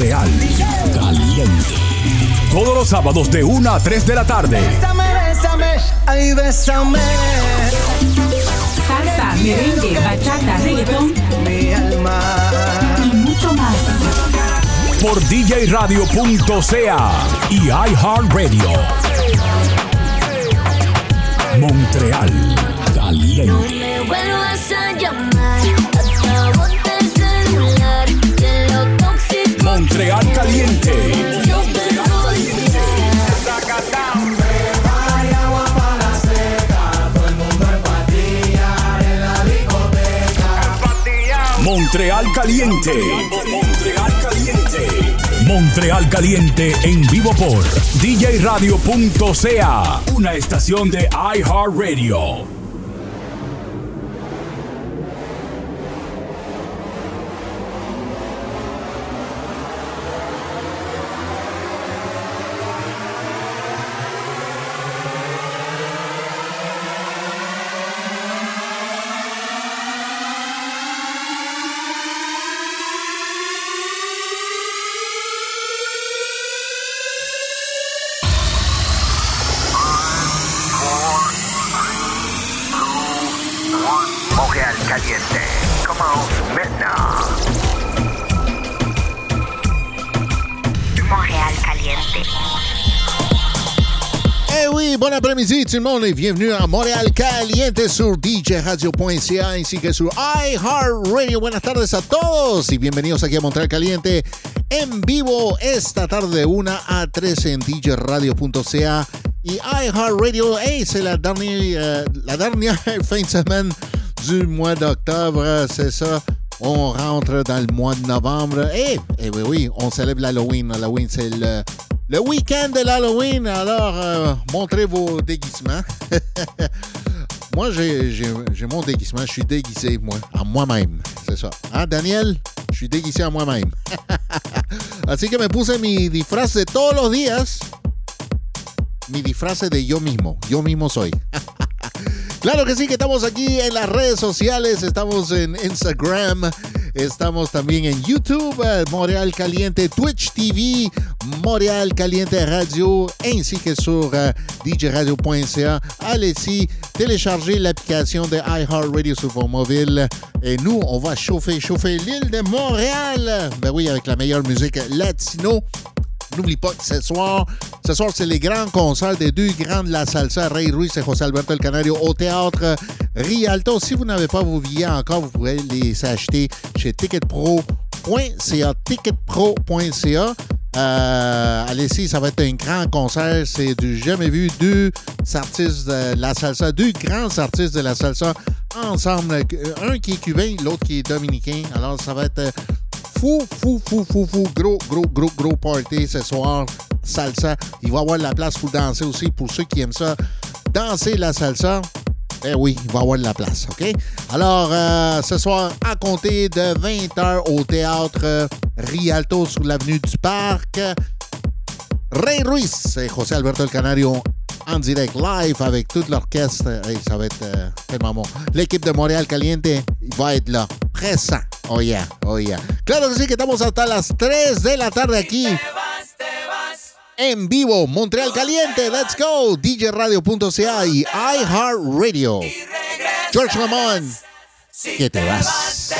Montreal. Caliente. Todos los sábados de 1 a 3 de la tarde. Bésame, bésame, ay, bésame. Salsa, merengue, bachata, reggaetón Mi alma. y mucho más. Por djradio.ca y iHeartRadio. Montreal. Caliente. me vuelvas a Montreal Caliente. Yo te voy Montreal Caliente. Montreal Caliente. Montreal Caliente en vivo por djradio.ca. Una estación de iHeartRadio. Et bienvenue à Montréal Caliente sur djradio.ca ainsi que sur iHeartRadio. Buenas tardes a todos y bienvenidos aquí a Montreal Caliente en vivo esta tarde de 1 a 3 en djradio.ca y iHeartRadio. Hey, c'est la dernière, euh, la dernière fin de semaine du mois d'octobre, c'est ça. On rentre dans le mois de novembre. Et, eh oui, oui, on célèbre l'Halloween. L'Halloween, c'est le, le week-end de l'Halloween. Alors, euh, montrez vos déguisements. moi, j'ai mon déguisement. Je suis déguisé, moi, à moi-même. C'est ça. Hein, Daniel? Je suis déguisé a moi-même. Así que me puse mi disfraz de todos los días. Mi disfraz de yo mismo. Yo mismo soy. Claro que sí, que estamos aquí en las redes sociales, estamos en Instagram, estamos también en YouTube, eh, Montréal Caliente, Twitch TV, Montréal Caliente Radio, ainsi que sur euh, djradio.ca. Allez-y, téléchargez l'application de iHeartRadio sur vos mobiles. Et nous, on va chauffer, chauffer l'île de Montréal. Ben oui, avec la meilleure musique latino. N'oublie pas que ce soir, ce soir, c'est les grands concerts des deux grands de la salsa, Ray Ruiz et José Alberto El Canario, au théâtre Rialto. Si vous n'avez pas vos billets encore, vous pourrez les acheter chez ticketpro.ca. Ticketpro.ca. Euh, allez-y, ça va être un grand concert. C'est du jamais vu. Deux artistes de la salsa, deux grands artistes de la salsa ensemble. Un qui est cubain, l'autre qui est dominicain. Alors, ça va être fou, fou, fou, fou, fou. Gros, gros, gros, gros party ce soir. Salsa. Il va y avoir de la place pour danser aussi pour ceux qui aiment ça. Danser la salsa. Eh oui, il va y avoir de la place, OK? Alors, euh, ce soir, à compter de 20h au théâtre euh, Rialto sur l'avenue du Parc, Ray Ruiz et José Alberto El Canario en direct live avec tout l'orchestre. Hey, ça va être euh, tellement bon. L'équipe de Montréal Caliente va être là, présent. Oh yeah, oh yeah. Claro que sí, que estamos hasta las 3 de la tarde aquí. En vivo, Montreal Caliente, let's go. DJRadio.ca y iHeartRadio. George Ramón, que te vas.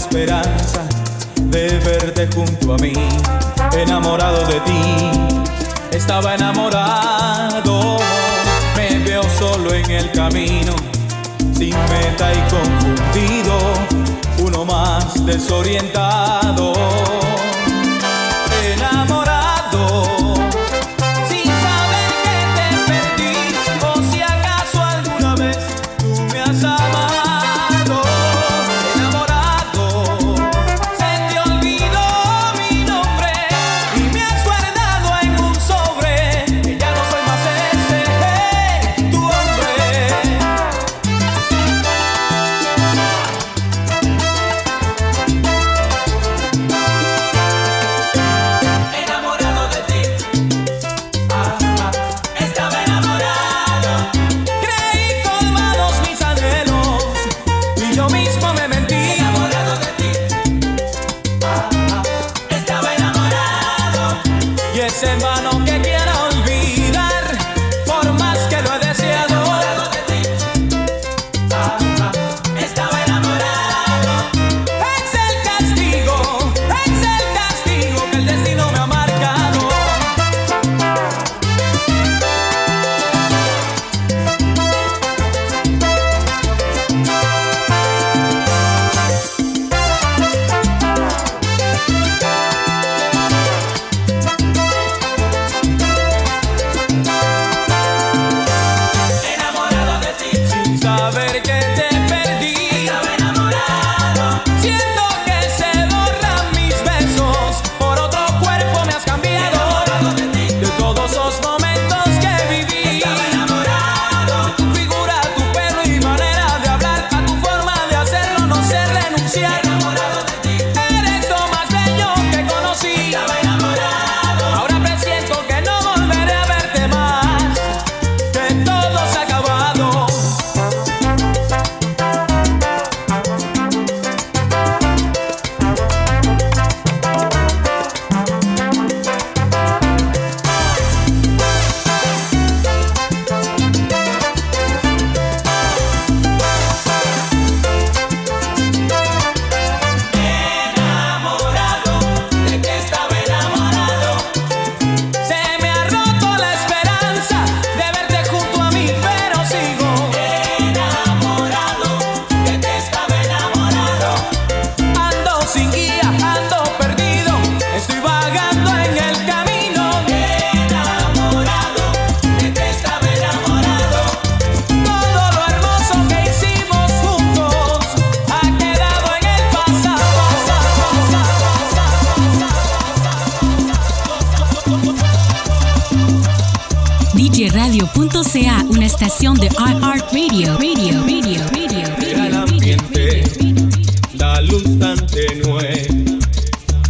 esperanza de verte junto a mí, enamorado de ti, estaba enamorado, me veo solo en el camino, sin meta y confundido, uno más desorientado.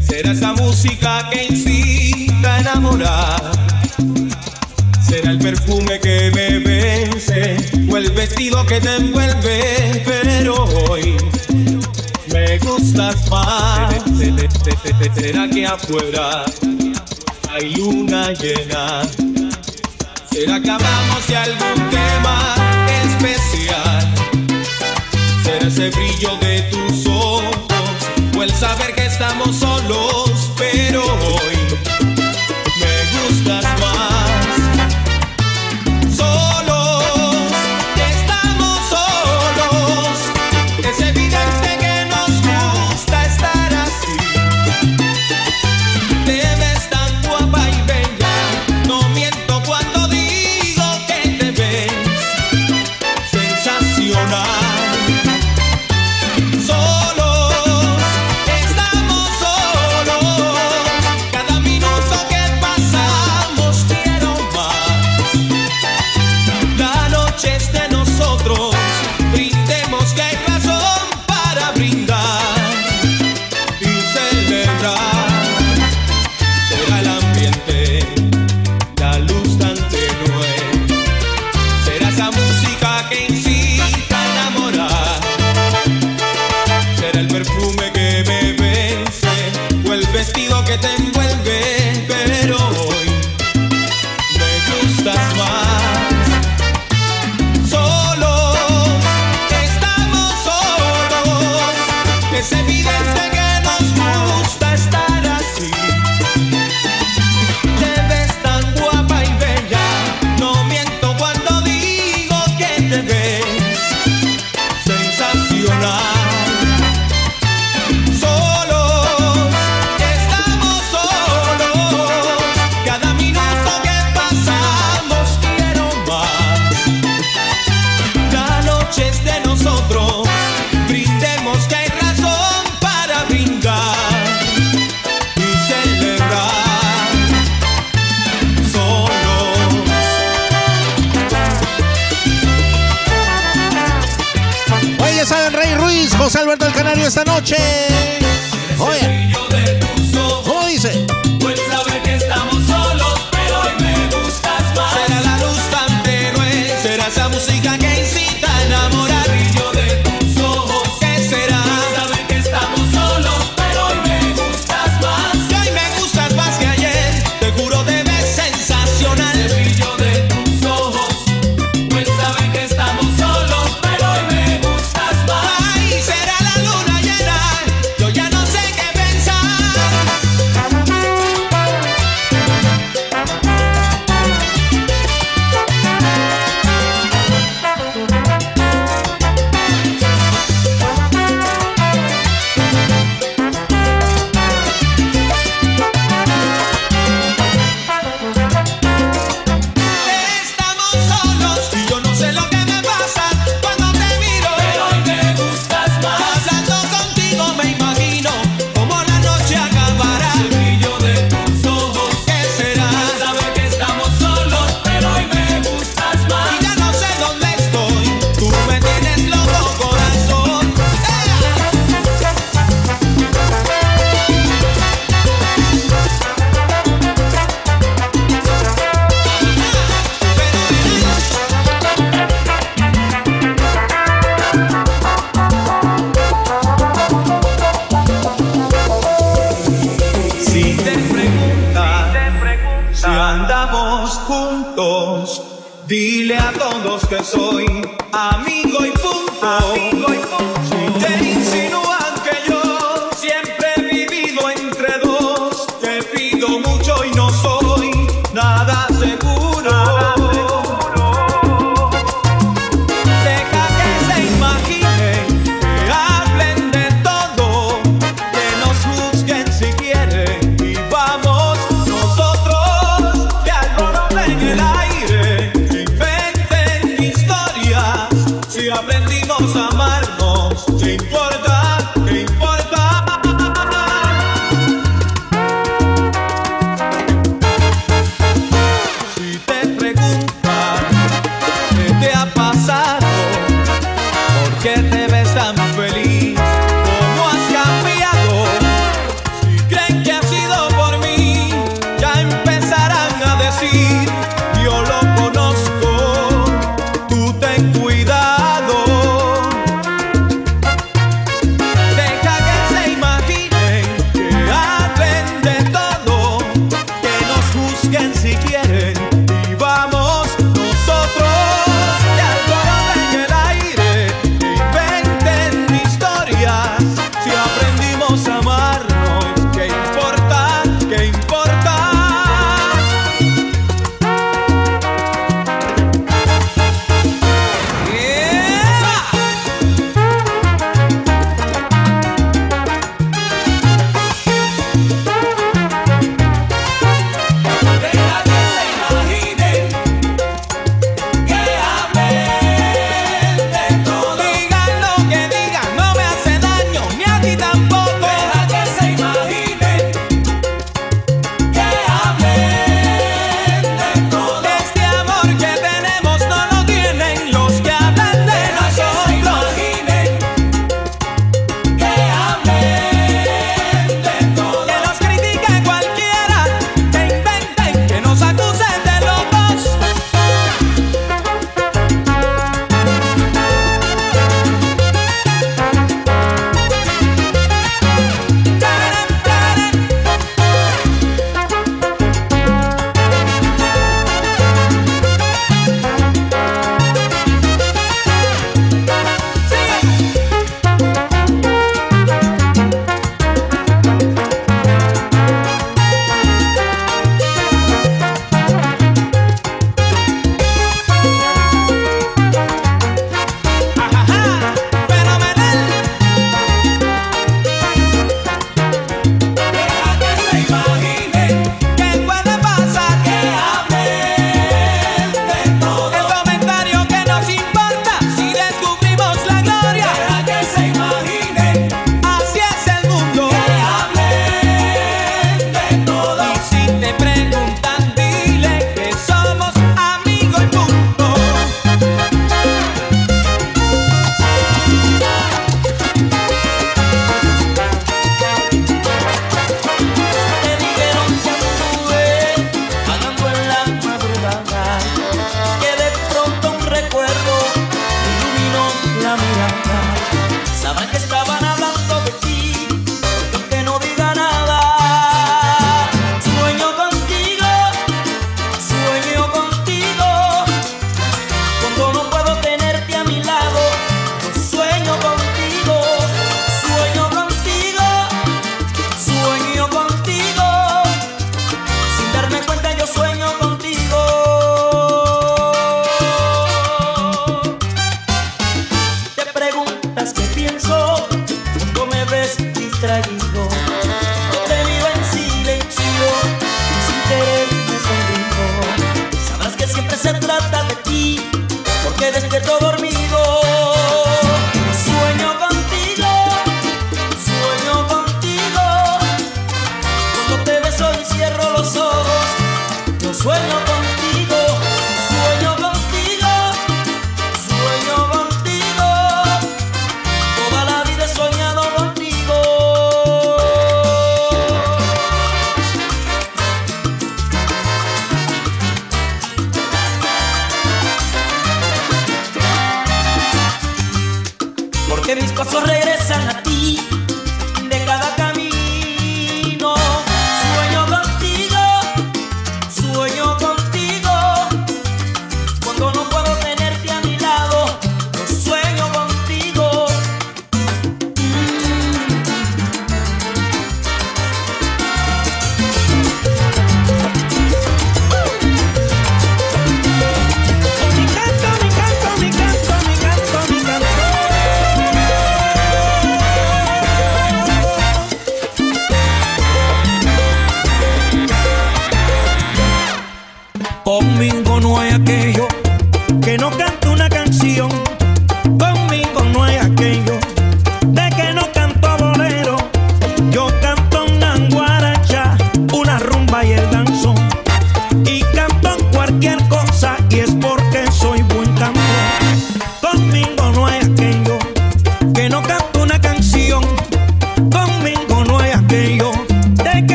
Será esa música que incita a enamorar. Será el perfume que me vence o el vestido que te envuelve, pero hoy me gustas más. Será que afuera hay luna llena. Será que hablamos de algún tema especial. Será ese brillo de tus ojos el saber que estamos solos, pero hoy me gustas más.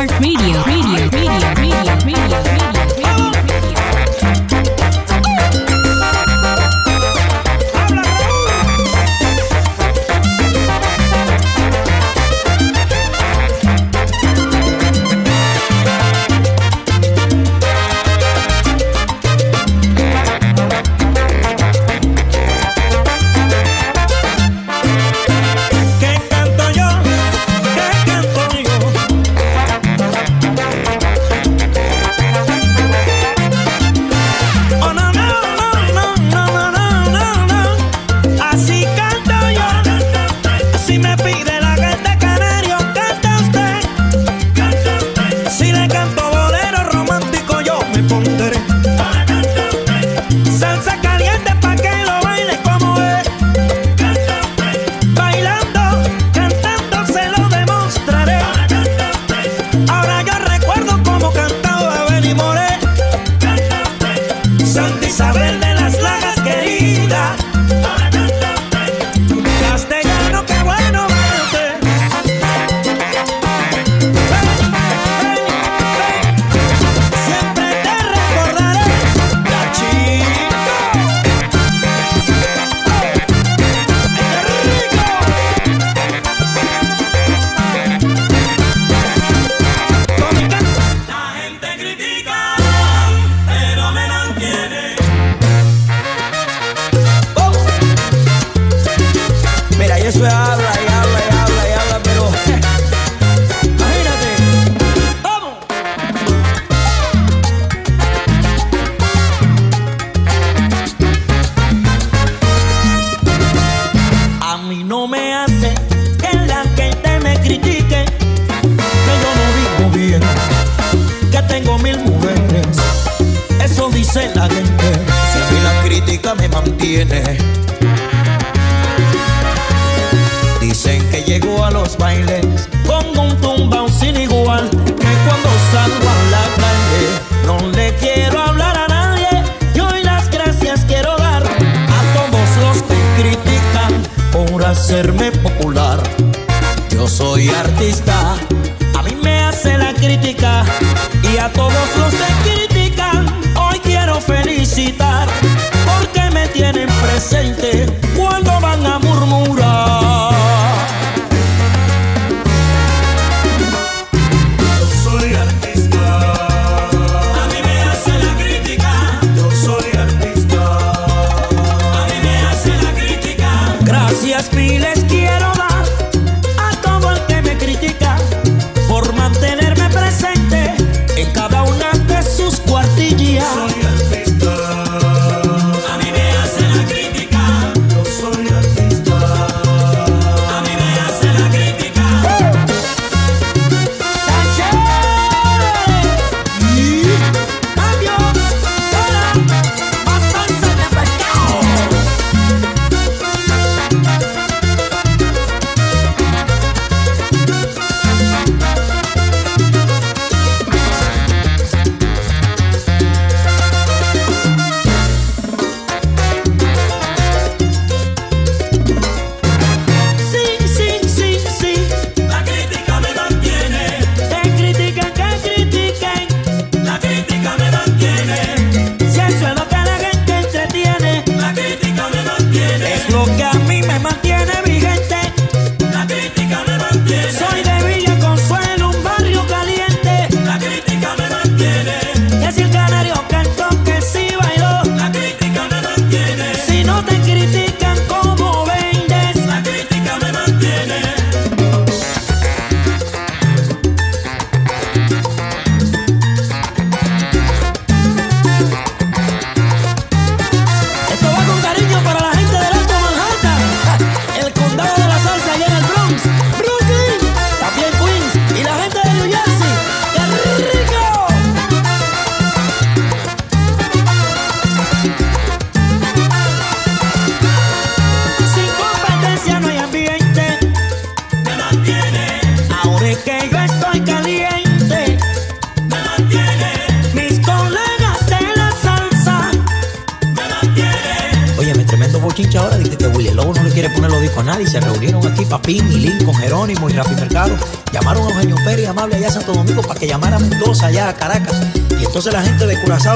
iHeartRadio. Radio, radio, radio, radio, radio,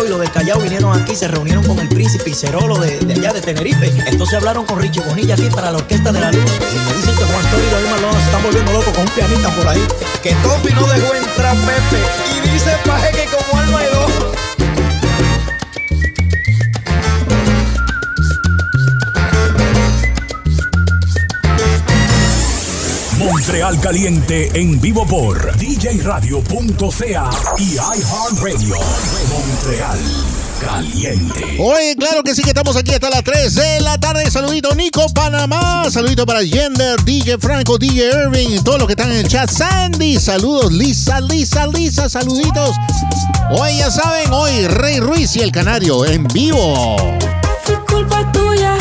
Callao y los de Callao vinieron aquí, se reunieron con el príncipe y Cerolo de, de de Tenerife. Entonces hablaron con Richie Bonilla aquí para la Orquesta de la Luz. Y me dicen que Juan Toro y David Malón se están volviendo locos con un pianista por ahí. Que Topi no dejó entrar Pepe y dice paje Real Caliente en vivo por djradio.ca y iHeartRadio. Montreal Caliente. Hoy, claro que sí, que estamos aquí hasta las 3 de la tarde. Saludito Nico Panamá, saludito para Gender, DJ Franco, DJ Irving, todos los que están en el chat. Sandy, saludos, Lisa, Lisa, Lisa, saluditos. Hoy ya saben, hoy Rey Ruiz y el Canario en vivo. Fue culpa tuya.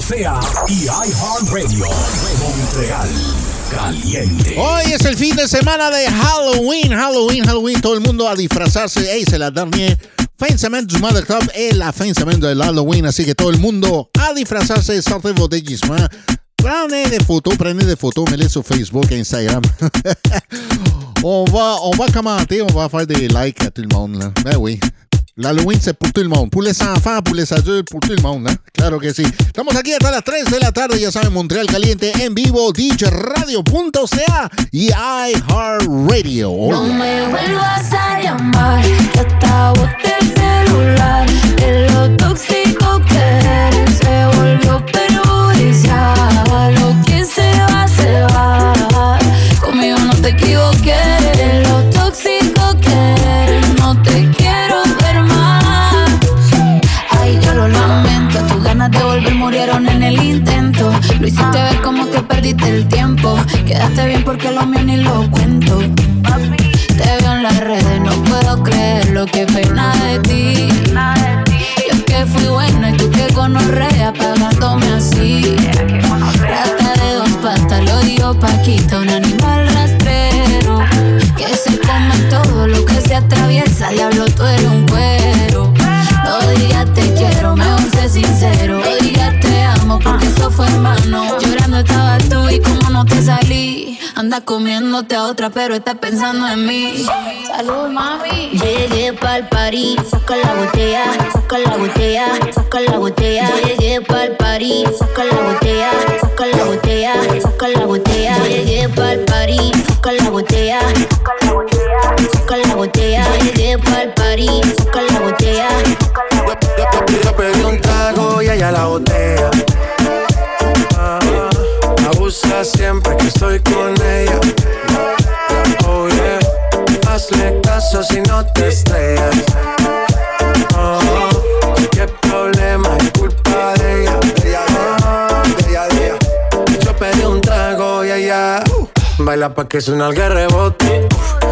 djradio.ca y iHeartRadio. Montreal Caliente. Hoy es el fin de semana de Halloween, Halloween, Halloween. Todo el mundo a disfrazarse. Hey, c'est la de semaine du mois d'octobre et la fin de semaine de l'Halloween. Así que todo el mundo a disfrazarse. Sortez vos déguisements. Prenez des photos, prenez des photos, mettez sur Facebook et Instagram. on, va, on va commenter, on va faire des likes à tout le monde. Là. Ben oui. L'Halloween, c'est pour tout le monde. Pour les enfants, pour les adultes, pour tout le monde. Claro que sí. Estamos aquí hasta las 3 de la tarde. Ya saben, Montreal Caliente en vivo, DJRadio.ca y iHeartRadio. No me vuelvas a llamar, que murieron en el intento. Lo hiciste ver como que perdiste el tiempo. Quedaste bien porque lo mío ni lo cuento. Te veo en las redes, no puedo creer lo que pena de ti. Yo que fui buena y tú que gonorrea pagándome así. Rata de dos patas, lo digo Paquita, un animal rastrero. Que se come todo lo que se atraviesa, diablo tú eres un cuero. No digas te quiero, mejor sé sincero. Eso fue en vano. Llorando estabas tú y como no te salí. Anda comiéndote a otra, pero estás pensando en mí. Salud, mami. Llegué pa'l party, saca la botella, saca la botella, saca la botella. Llegué pa'l party, saca la botella, saca la botella, saca la botella. Llegué pa'l party, saca la botella, saca la botella, saca la botella. Llegué pa'l party, saca la botella. Yo pedí un trago y ella la botella. Abusa siempre que estoy con ella. Oh yeah, hazle caso si no te estrellas. Oh, problema es culpa de ella. De ella, de. Yo pedí un trago y ella uh, baila pa' que suena el rebote.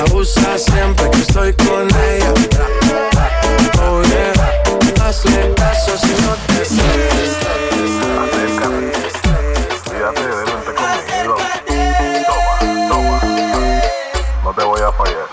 Abusa siempre que estoy con ella. Oh yeah, hazle caso si no te estrellas. Fíjate, vente conmigo. Toma, toma. No te voy a fallar.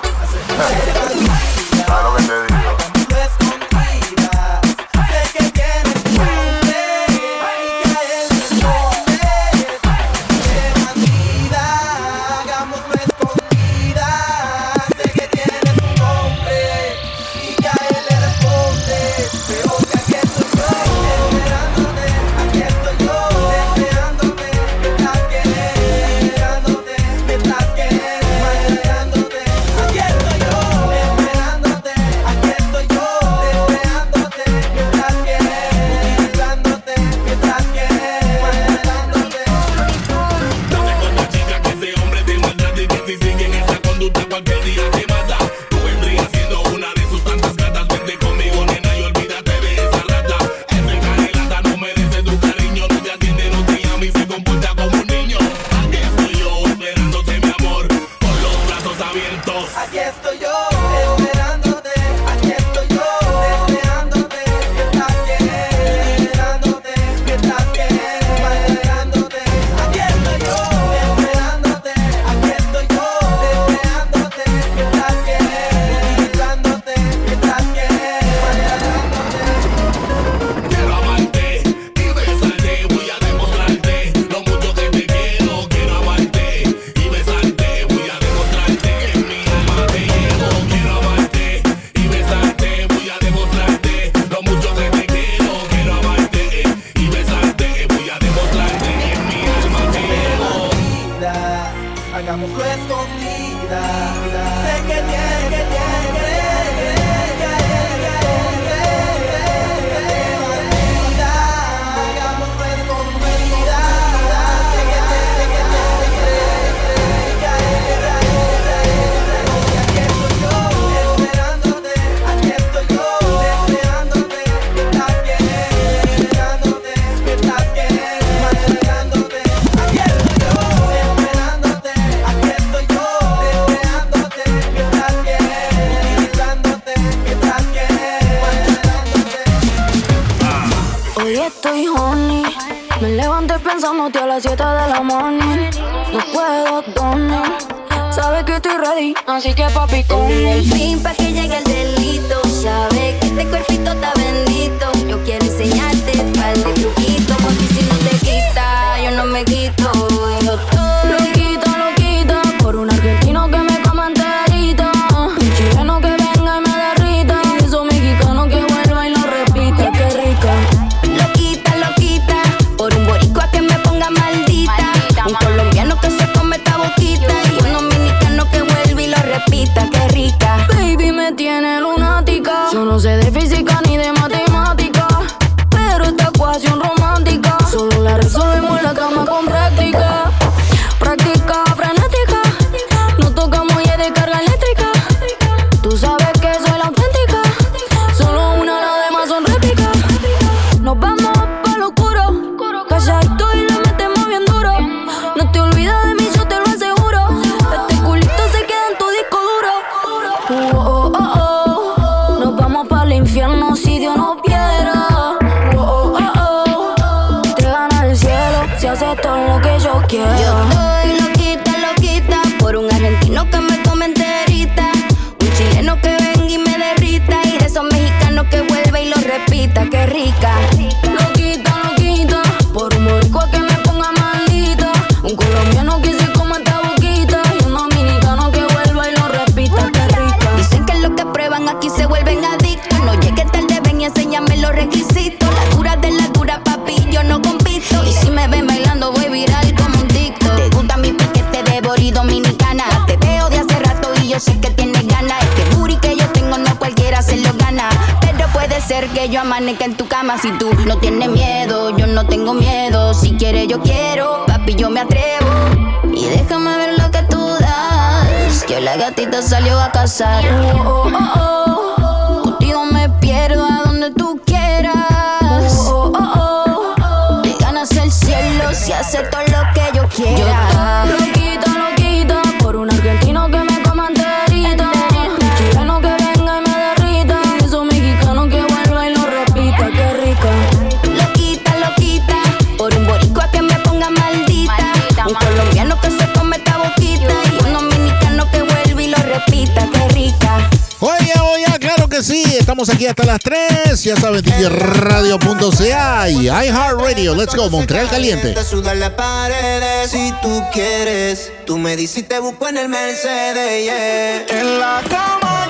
let's go, Montreal caliente. las paredes si tú quieres. Tú me dices te busco en el Mercedes, En la cama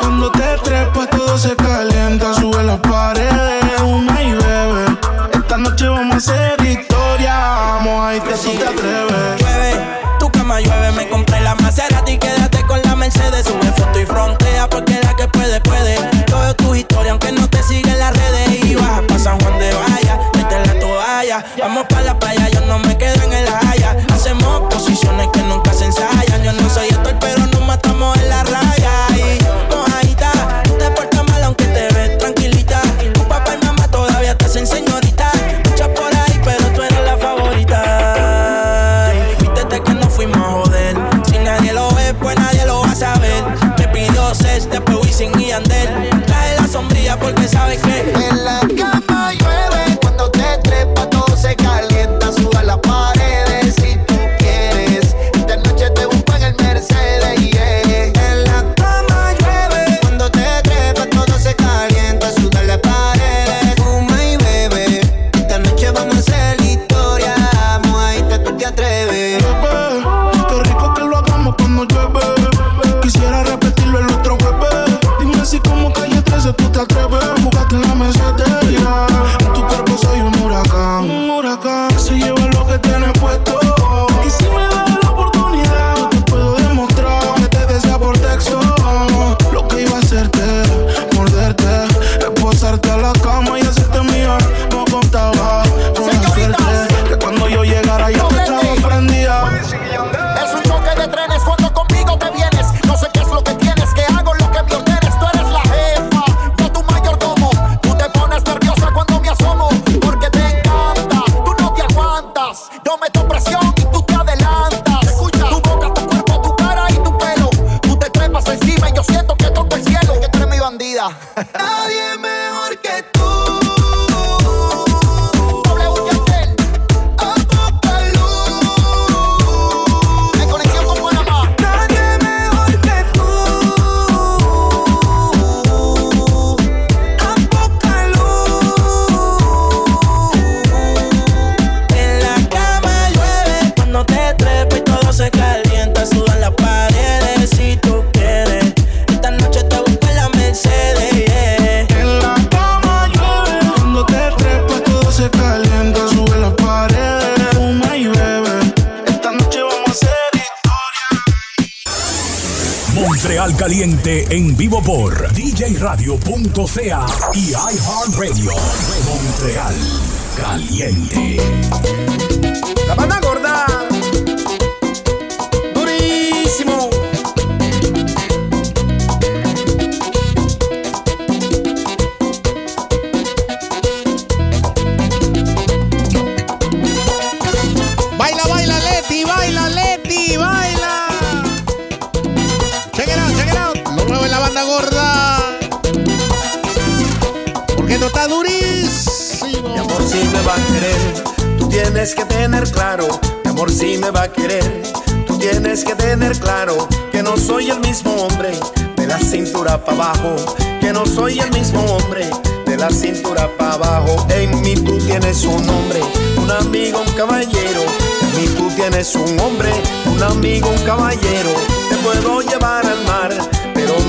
cuando te trepas todo se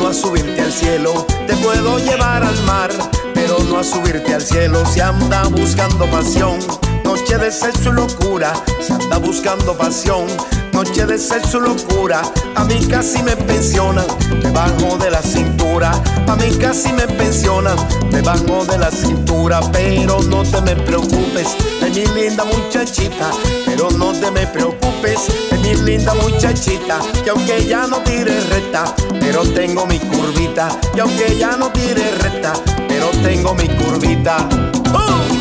a subirte al cielo. Te puedo llevar al mar, pero no a subirte al cielo. Se anda buscando pasión, noche de sexo y locura. Se anda buscando pasión, noche de sexo y locura. A mí casi me pensionan debajo de la cintura. A mí casi me pensionan debajo de la cintura. Pero no te me preocupes de mi linda muchachita. Pero no te me preocupes de mi linda muchachita. Que aunque ya no tire recta, pero tengo mi curvita. Y aunque ya no tire recta, pero tengo mi curvita. ¡Uh!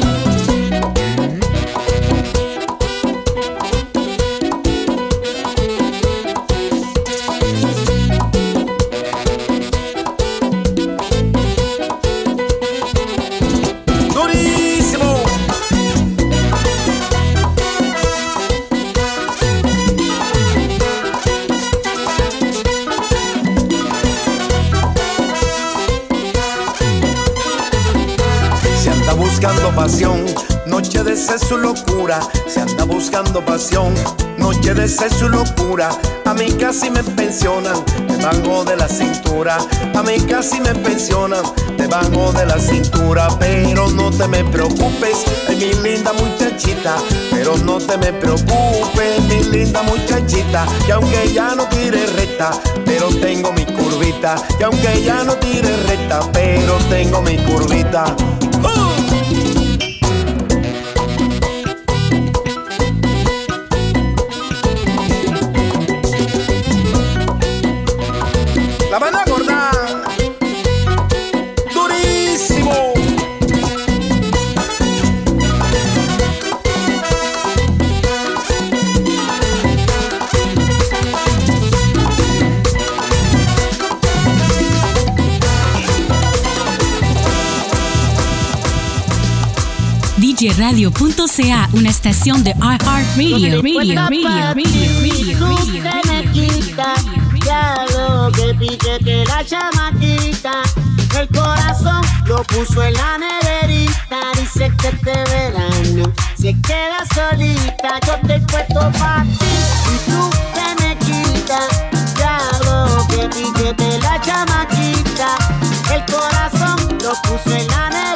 Noche de sexo y locura. Se anda buscando pasión, noche de sexo y locura. A mí casi me pensionan debajo de la cintura. A mí casi me pensionan debajo de la cintura. Pero no te me preocupes, ay mi linda muchachita. Pero no te me preocupes, mi linda muchachita. Que aunque ya no tire recta, pero tengo mi curvita. Y aunque ya no tire recta, pero tengo mi curvita. DJRadio.ca, una estación de iHeartRadio. Radio, radio, radio, radio, Tú radio, que me quitas, ya lo que piquete la chamaquita. El corazón lo puso en la neverita. Dice que este verano se queda solita. Yo te puesto pa' ti y tú que me quitas. Ya lo que piquete la chamaquita. El corazón lo puso en la neverita.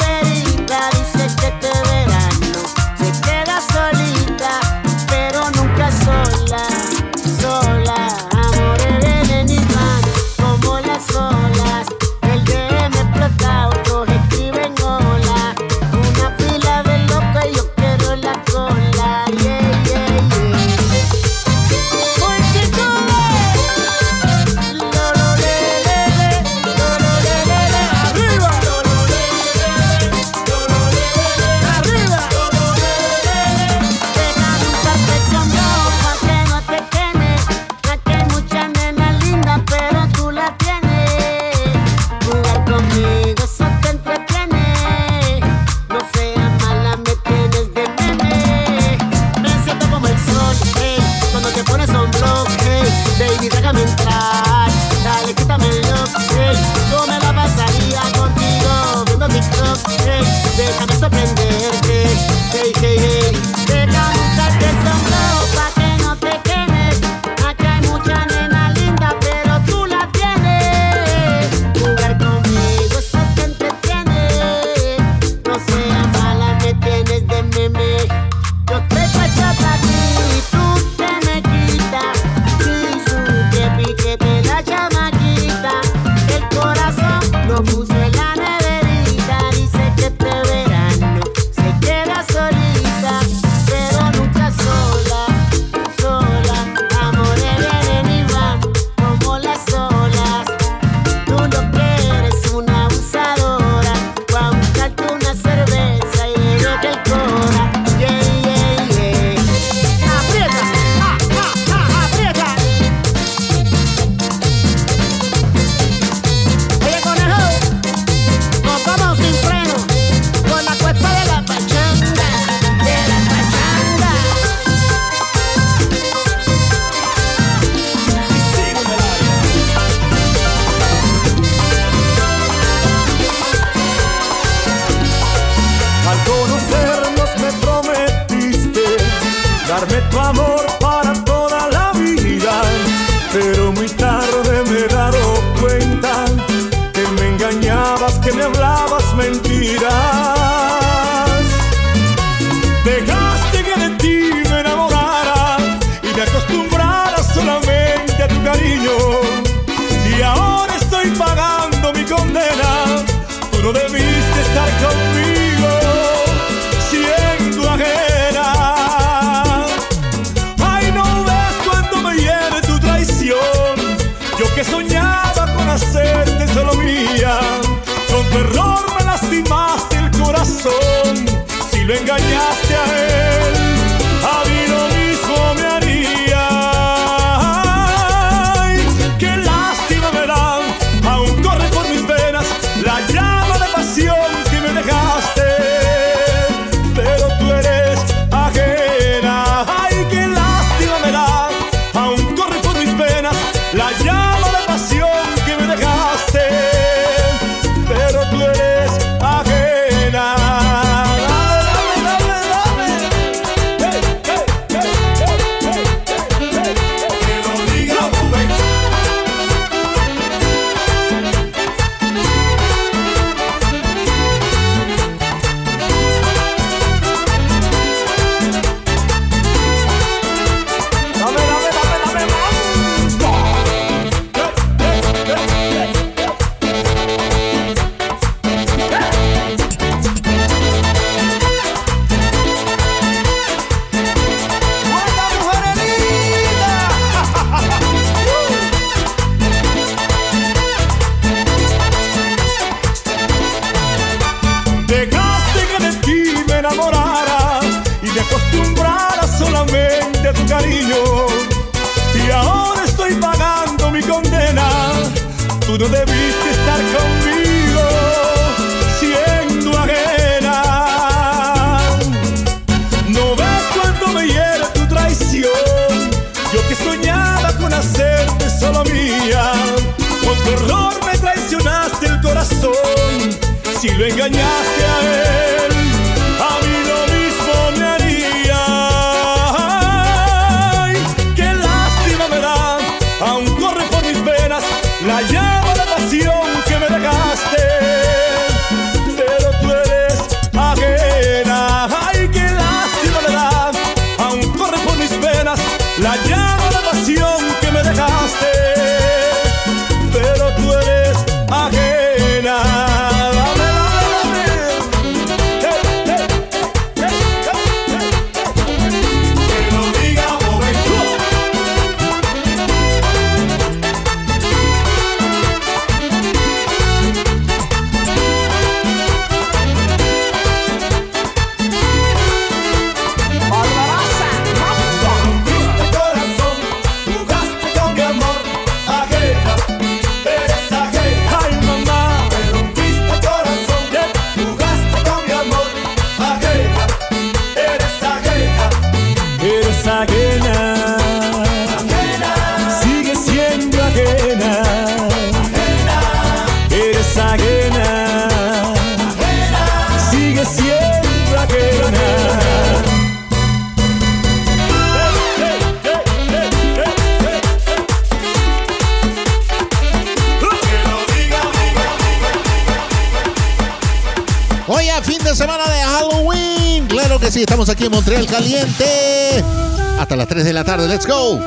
let's go.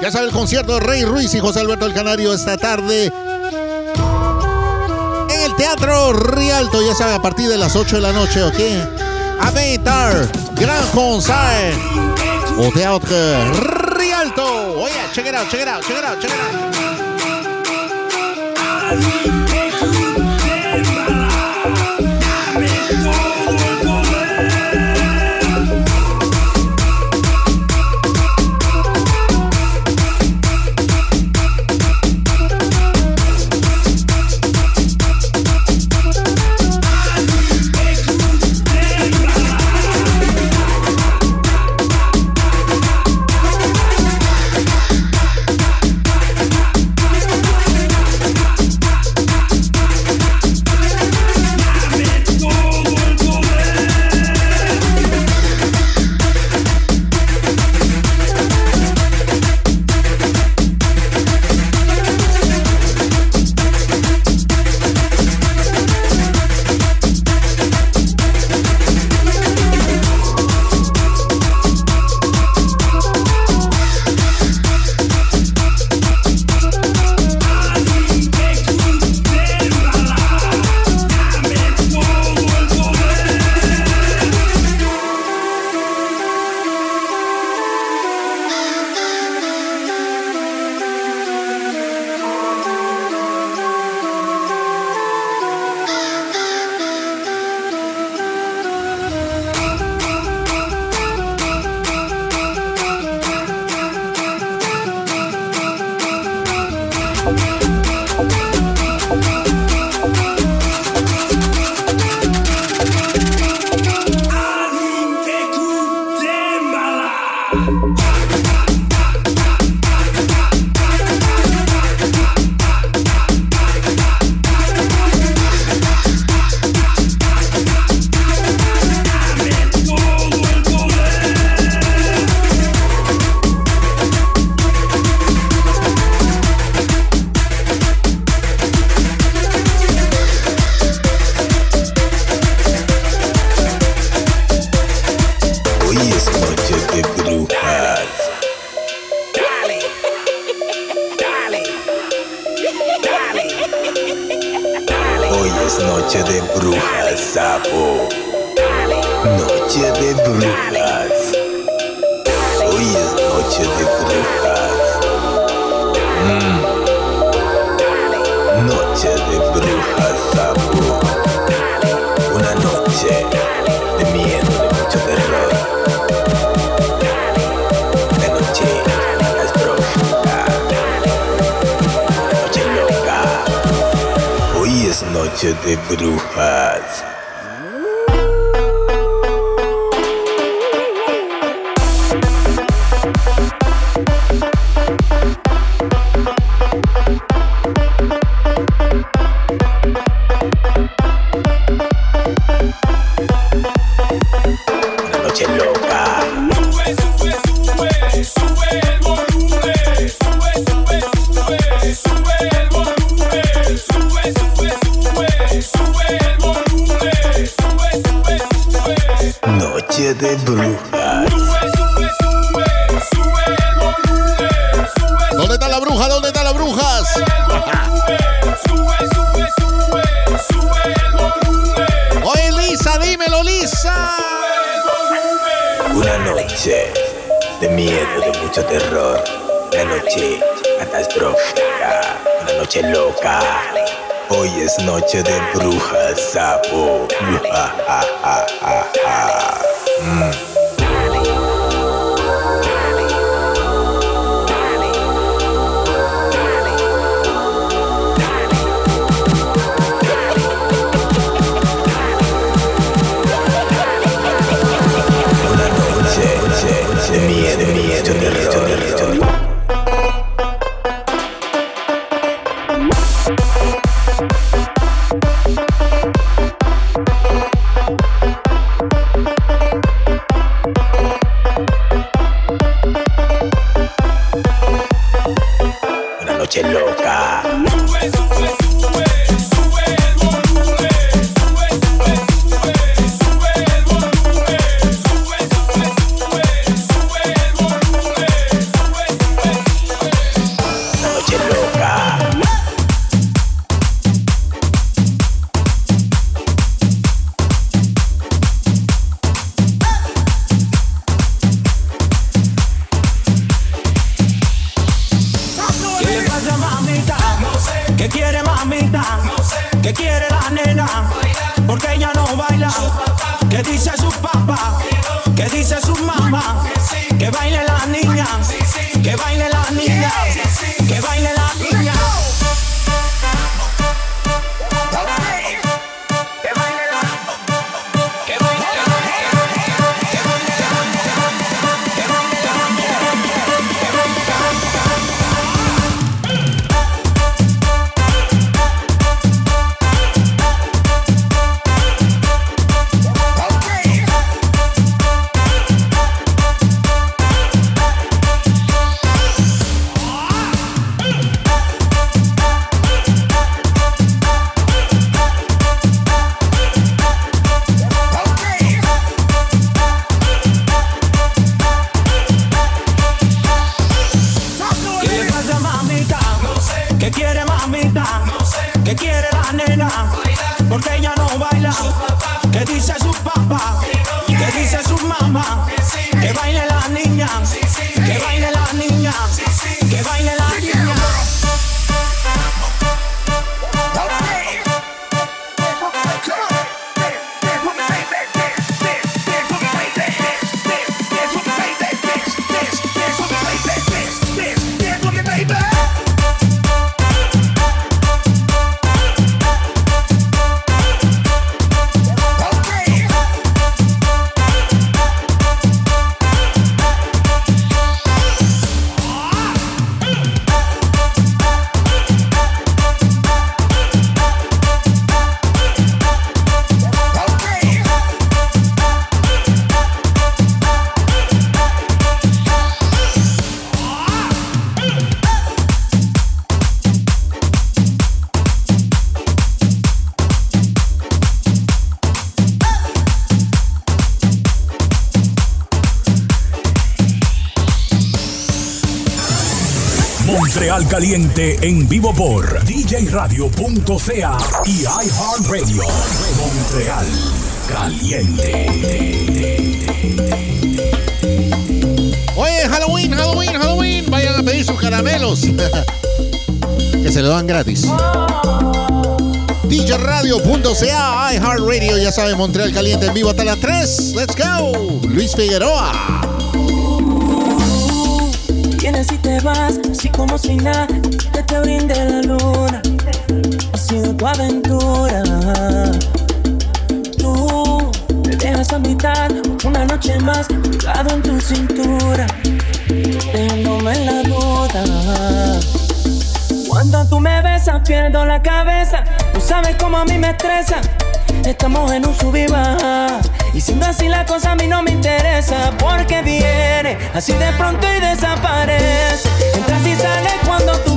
Ya sabe el concierto de Rey Ruiz y José Alberto el Canario esta tarde en el Teatro Rialto, ya sabe, a partir de las 8 de la noche, ¿ok? Aventar, Gran Concert o Teatro Rialto. Oye, check it out, check it out, check it out, check it out. Caliente en vivo por djradio.ca y iHeartRadio. Montreal. Caliente. Oye, Halloween, Halloween, Halloween. Vayan a pedir sus caramelos. que se lo dan gratis. DJRadio.ca, iHeartRadio, ya saben, Montreal Caliente en vivo hasta las 3. Let's go. Luis Figueroa. Vienes y te vas, así como si nada, que te brinde la luna. Ha sido tu aventura. Tú me dejas a mitad, una noche más, pegado en tu cintura, dejándome la duda. Cuando tú me besas, pierdo la cabeza. Tú sabes cómo a mí me estresa. Estamos en un sub. Y siendo así la cosa a mí no me interesa. Porque viene así de pronto y desaparece. Entras y sales cuando tú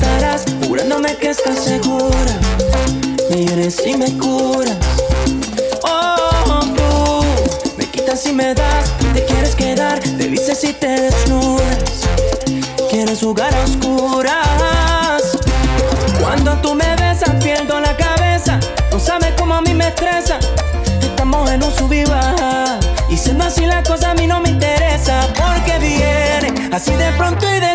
estarás. Jurándome que estás segura. Me hieres y me curas. Oh, tú me quitas y me das. Te quieres quedar. Te vistes y te desnudas. Quieres jugar a oscuras. Cuando tú me besas, pierdo la cabeza. No sabes cómo a mí me estresa. Estamos en un sub y baja. Y siendo así la cosa a mí no me interesa. Porque viene así de pronto y desaparece.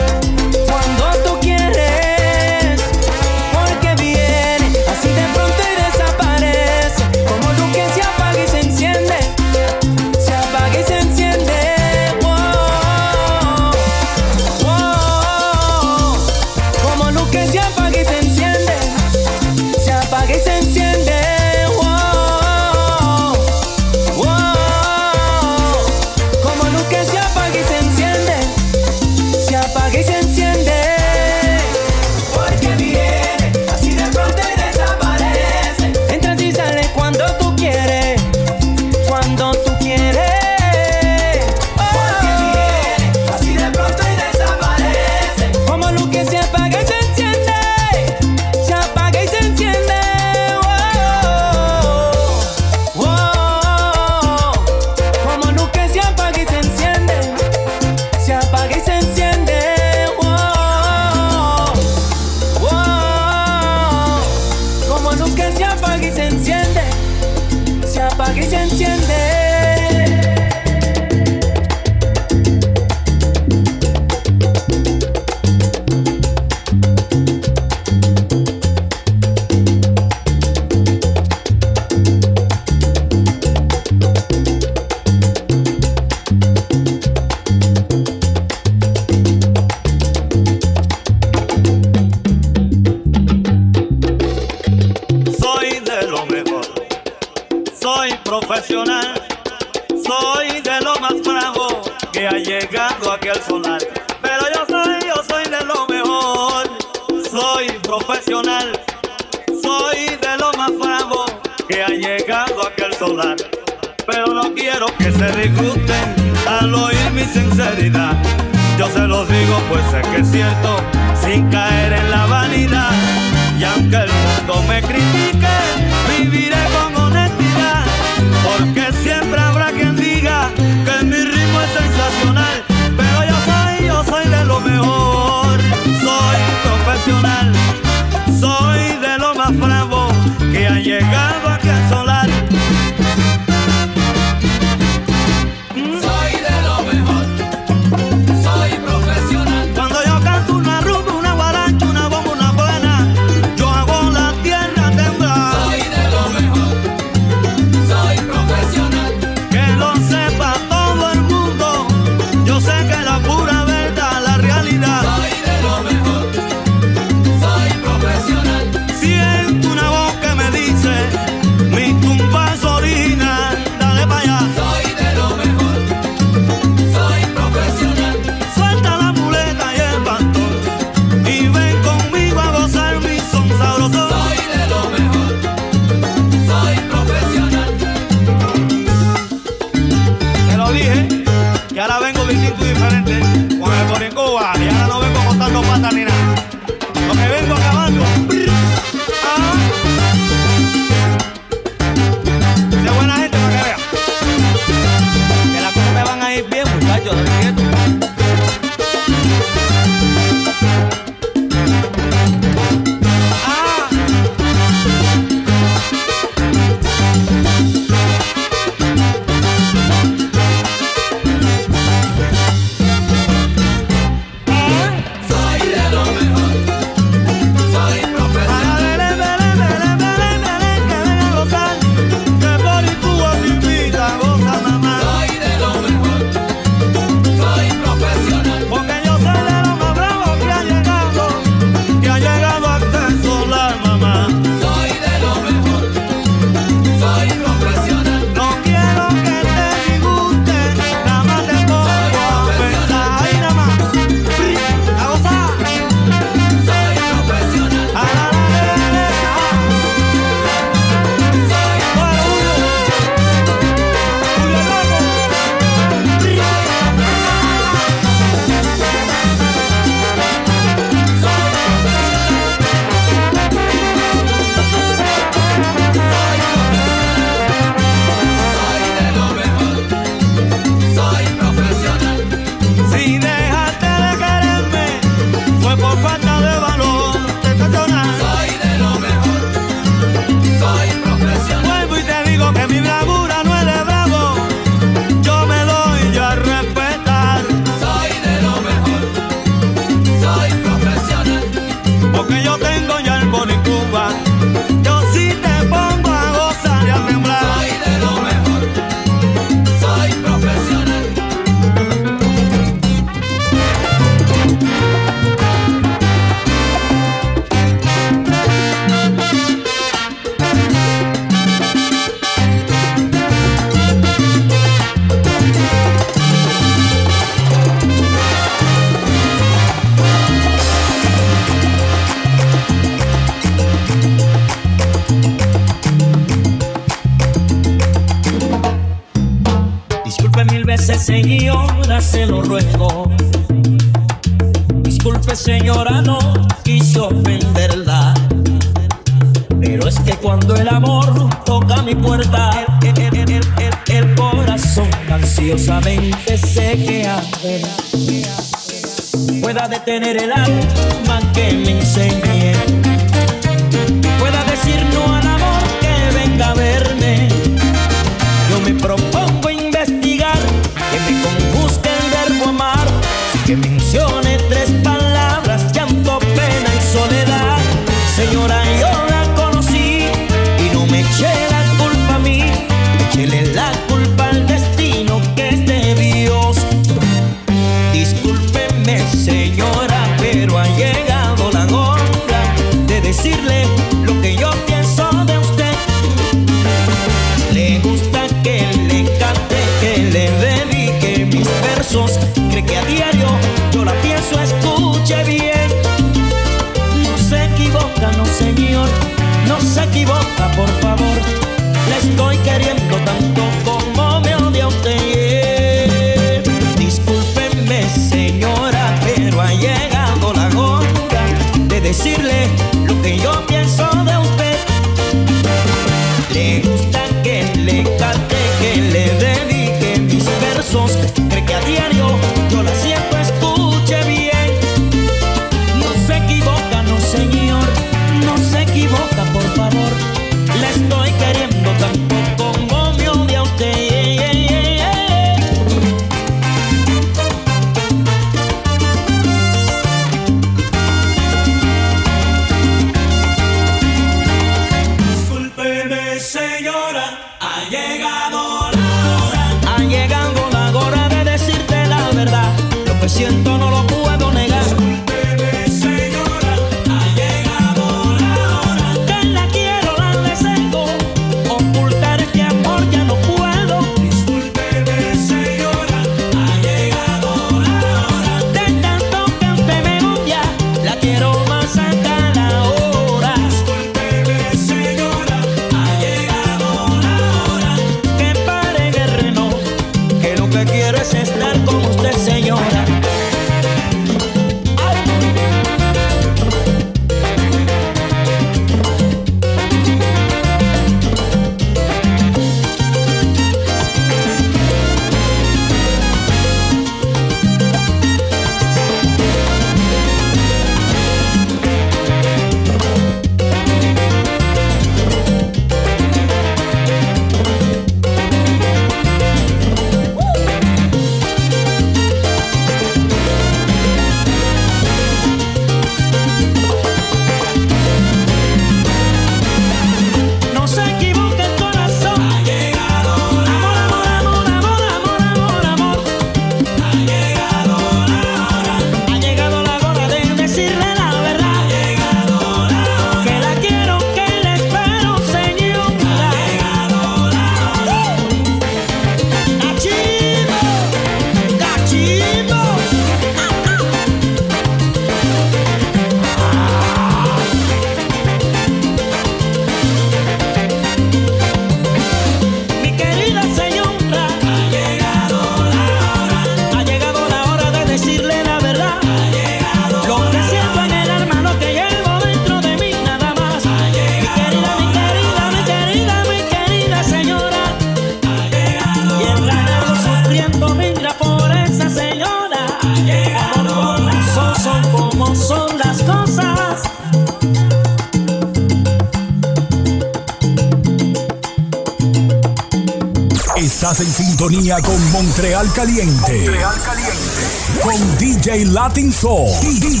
Caliente. Real Caliente. Con DJ Latin Soul. DJ,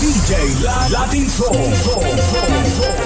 DJ Latin Soul.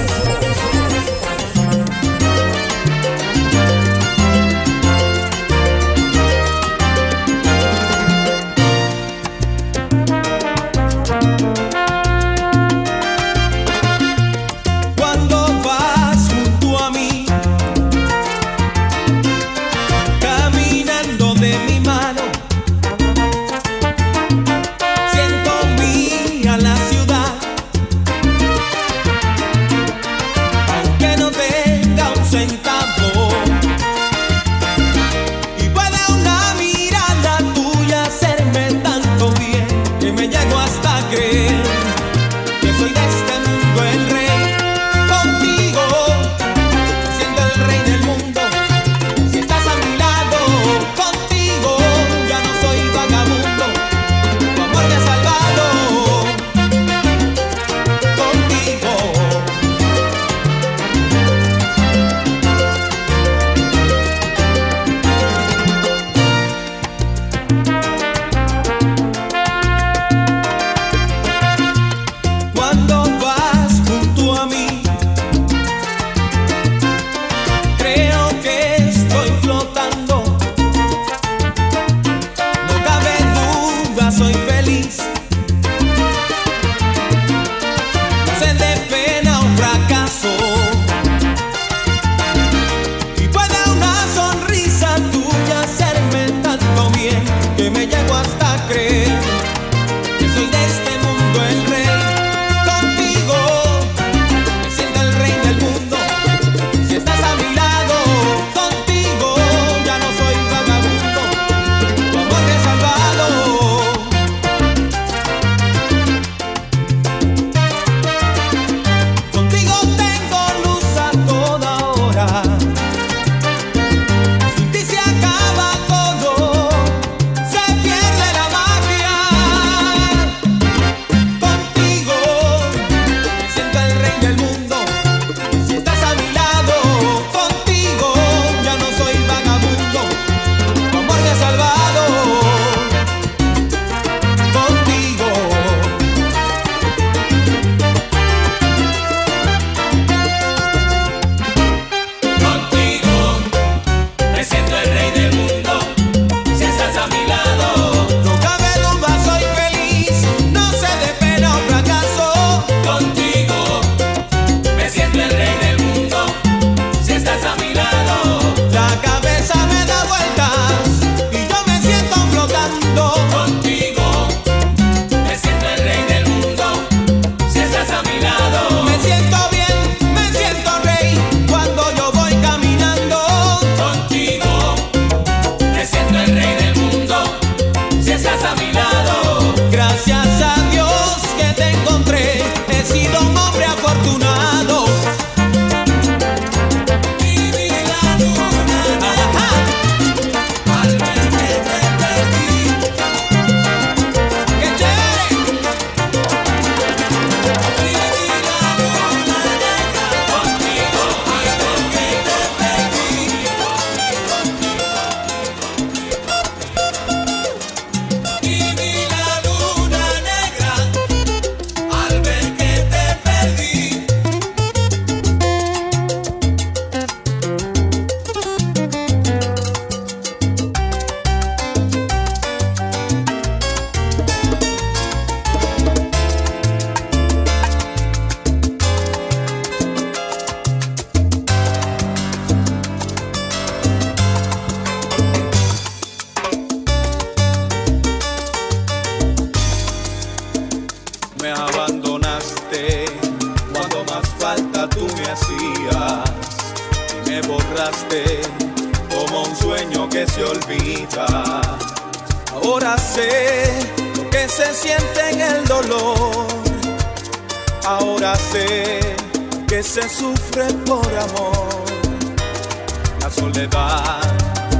soledad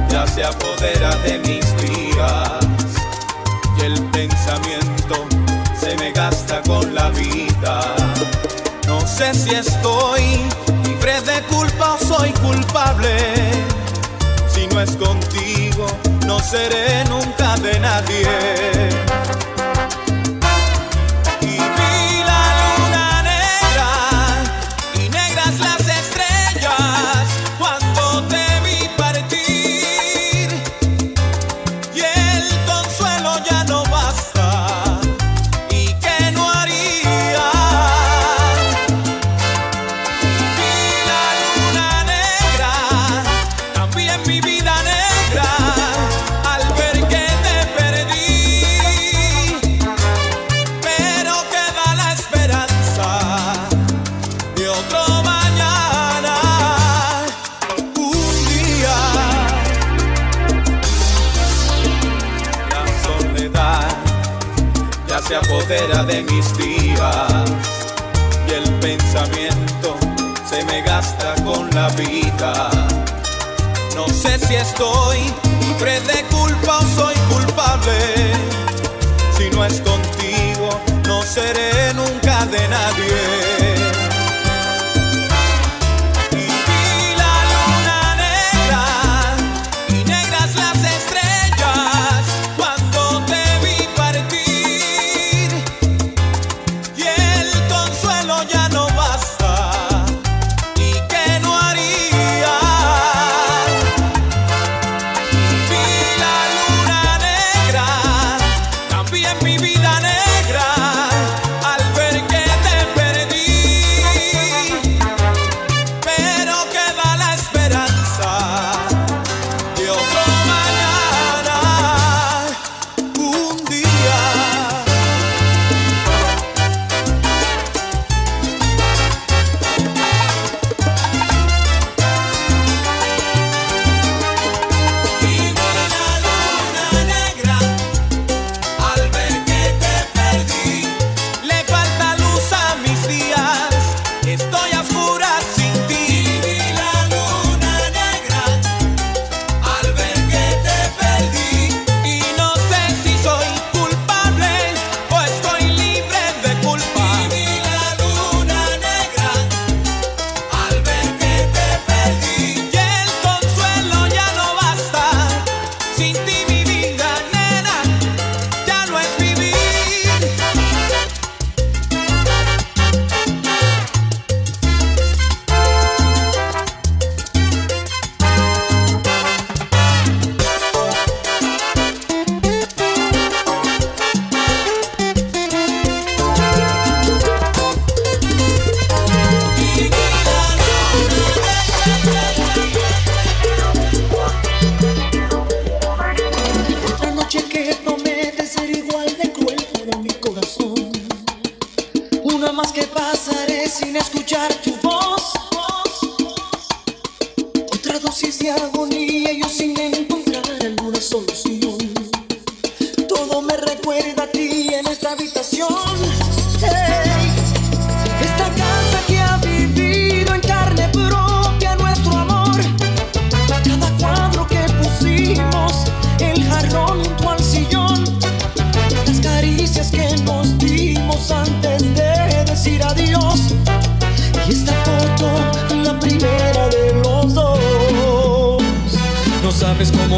ya se apodera de mis días y el pensamiento se me gasta con la vida. No sé si estoy libre de culpa o soy culpable. Si no es contigo, no seré nunca de nadie. de mis días y el pensamiento se me gasta con la vida. No sé si estoy libre de culpa o soy culpable. Si no es contigo, no seré nunca de nadie.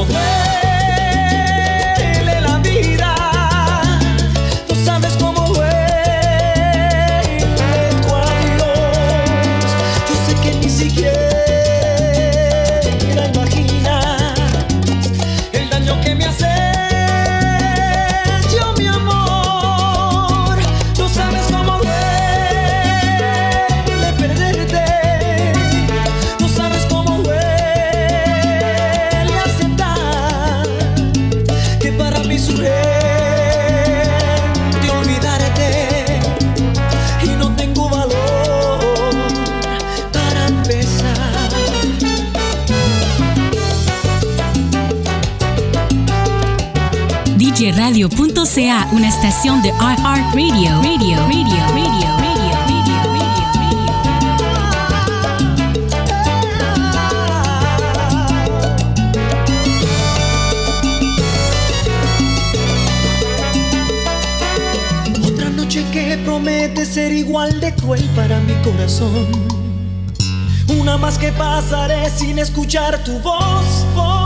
como. una estación de iHeartRadio. Radio, radio, radio, radio, radio, radio. Otra noche que promete ser igual de cruel para mi corazón. Una más que pasaré sin escuchar tu voz. voz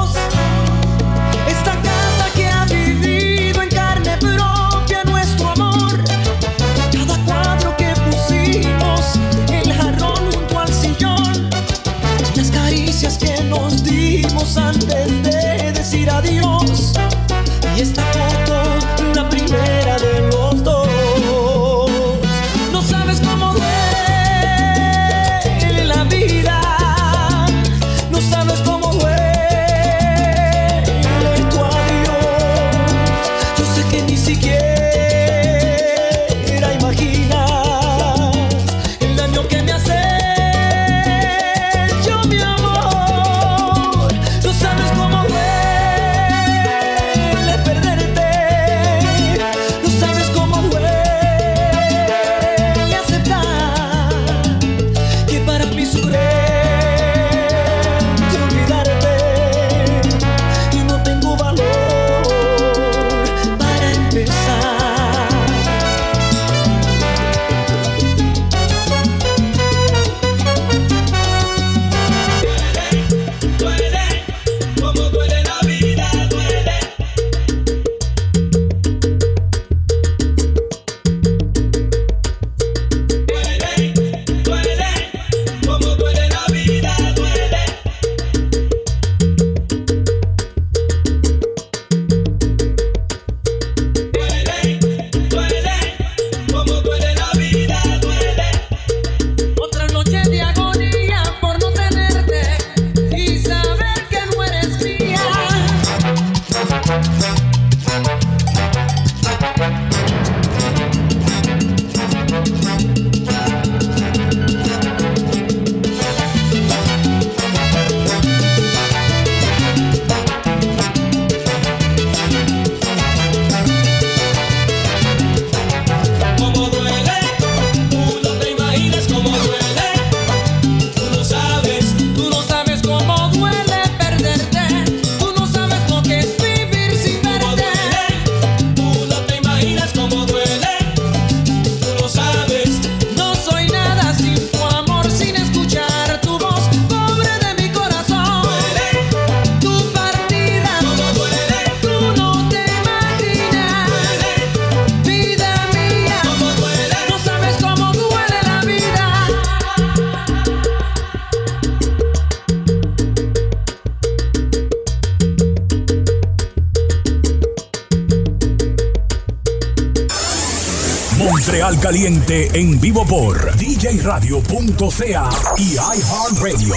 Caliente en vivo por djradio.ca y iHeartRadio.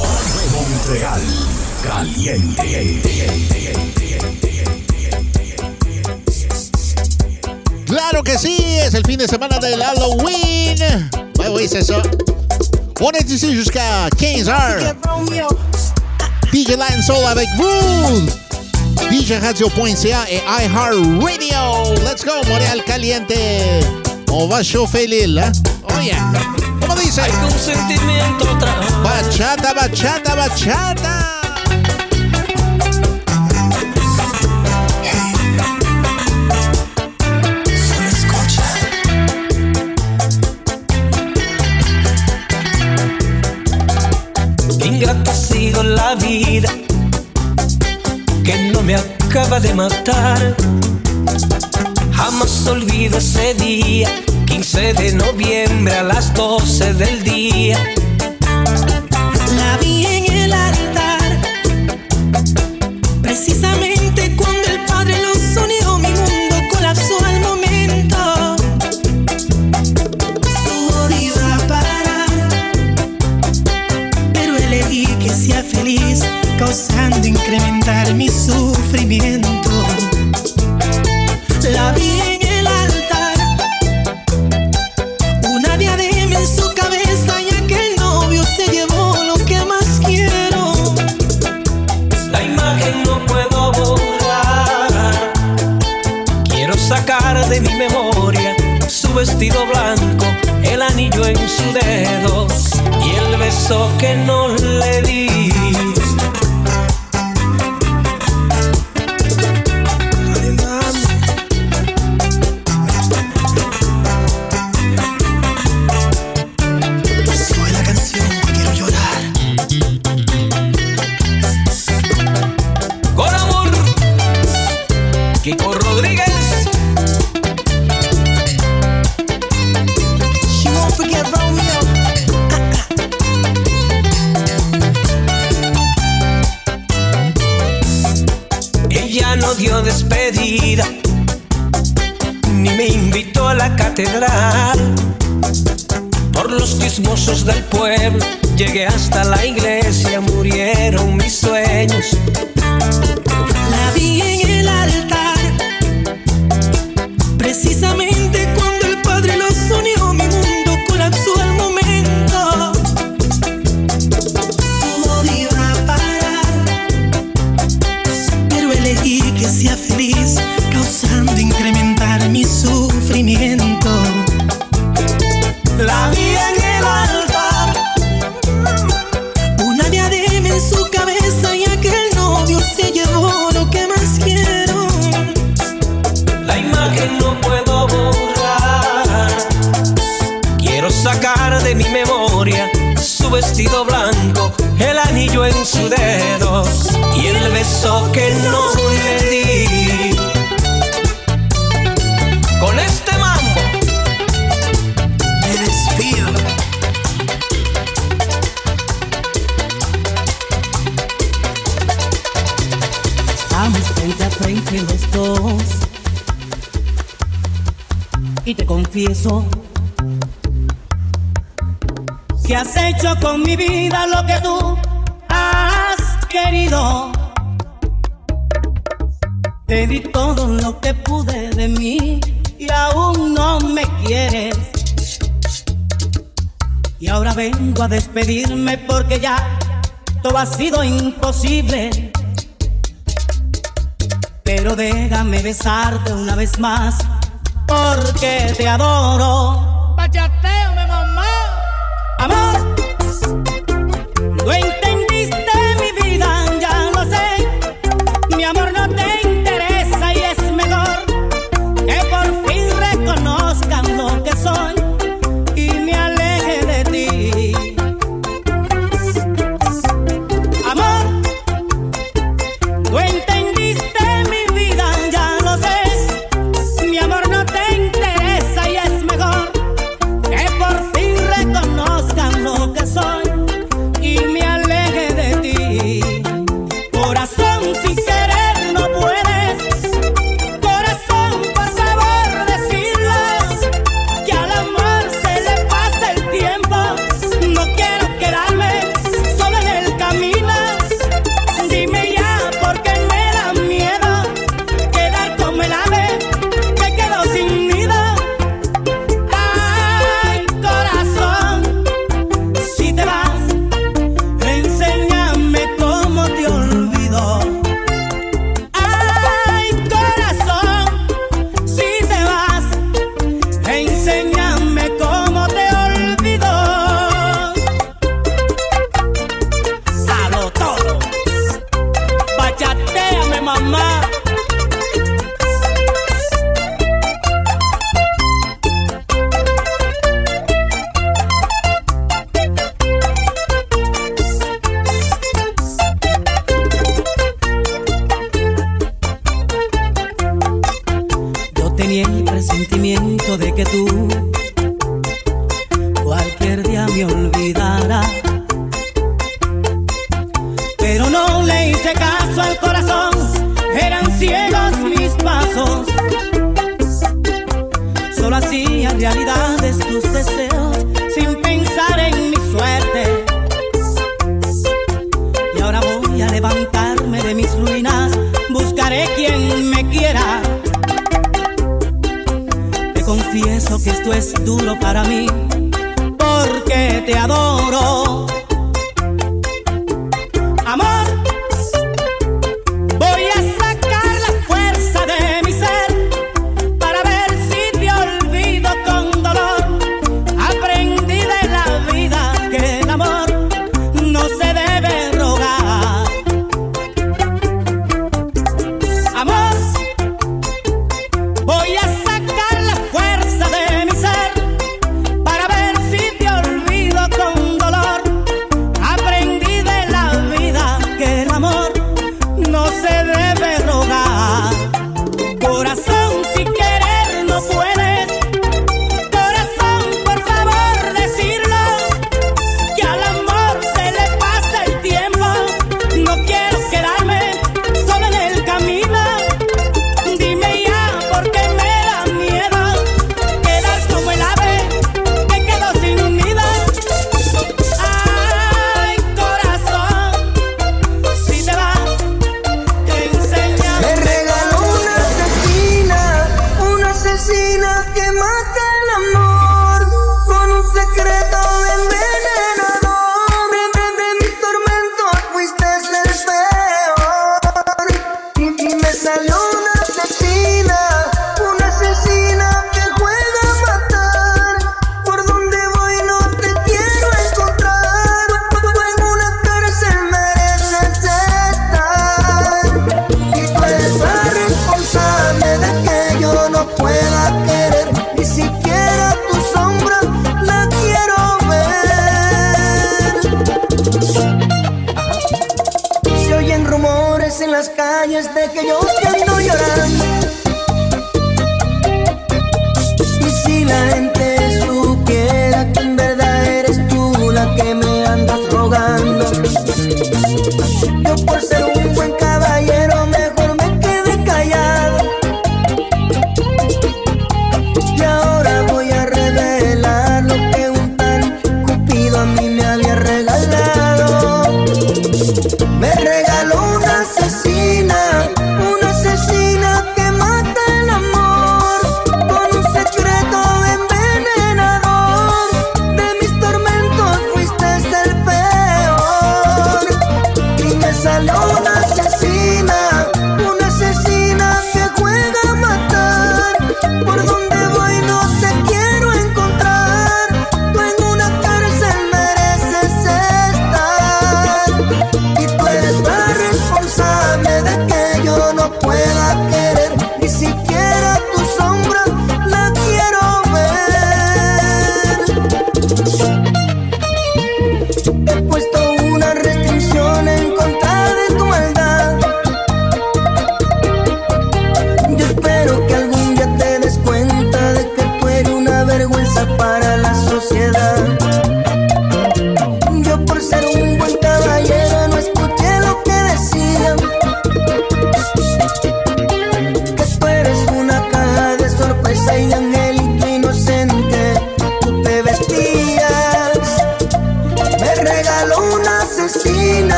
Montreal Caliente. Claro que sí, es el fin de semana del Halloween. Oui, c'est ça. On est ici jusqu'à 15h. DJ Lion Soul avec vous. DJRadio.ca et iHeartRadio. Let's go, Montréal Caliente. Va chauffer l'île, hein? Oh. ¿Cómo dice? Hay consentimiento otra Bachata, bachata, bachata. Ingrata ha sido la vida que no me acaba de matar. Jamás olvido ese día, 15 de noviembre a las 12 del día. La vi en el altar, confieso que has hecho con mi vida lo que tú has querido. Te di todo lo que pude de mí y aún no me quieres. Y ahora vengo a despedirme porque ya todo ha sido imposible. Pero déjame besarte una vez más porque te adoro.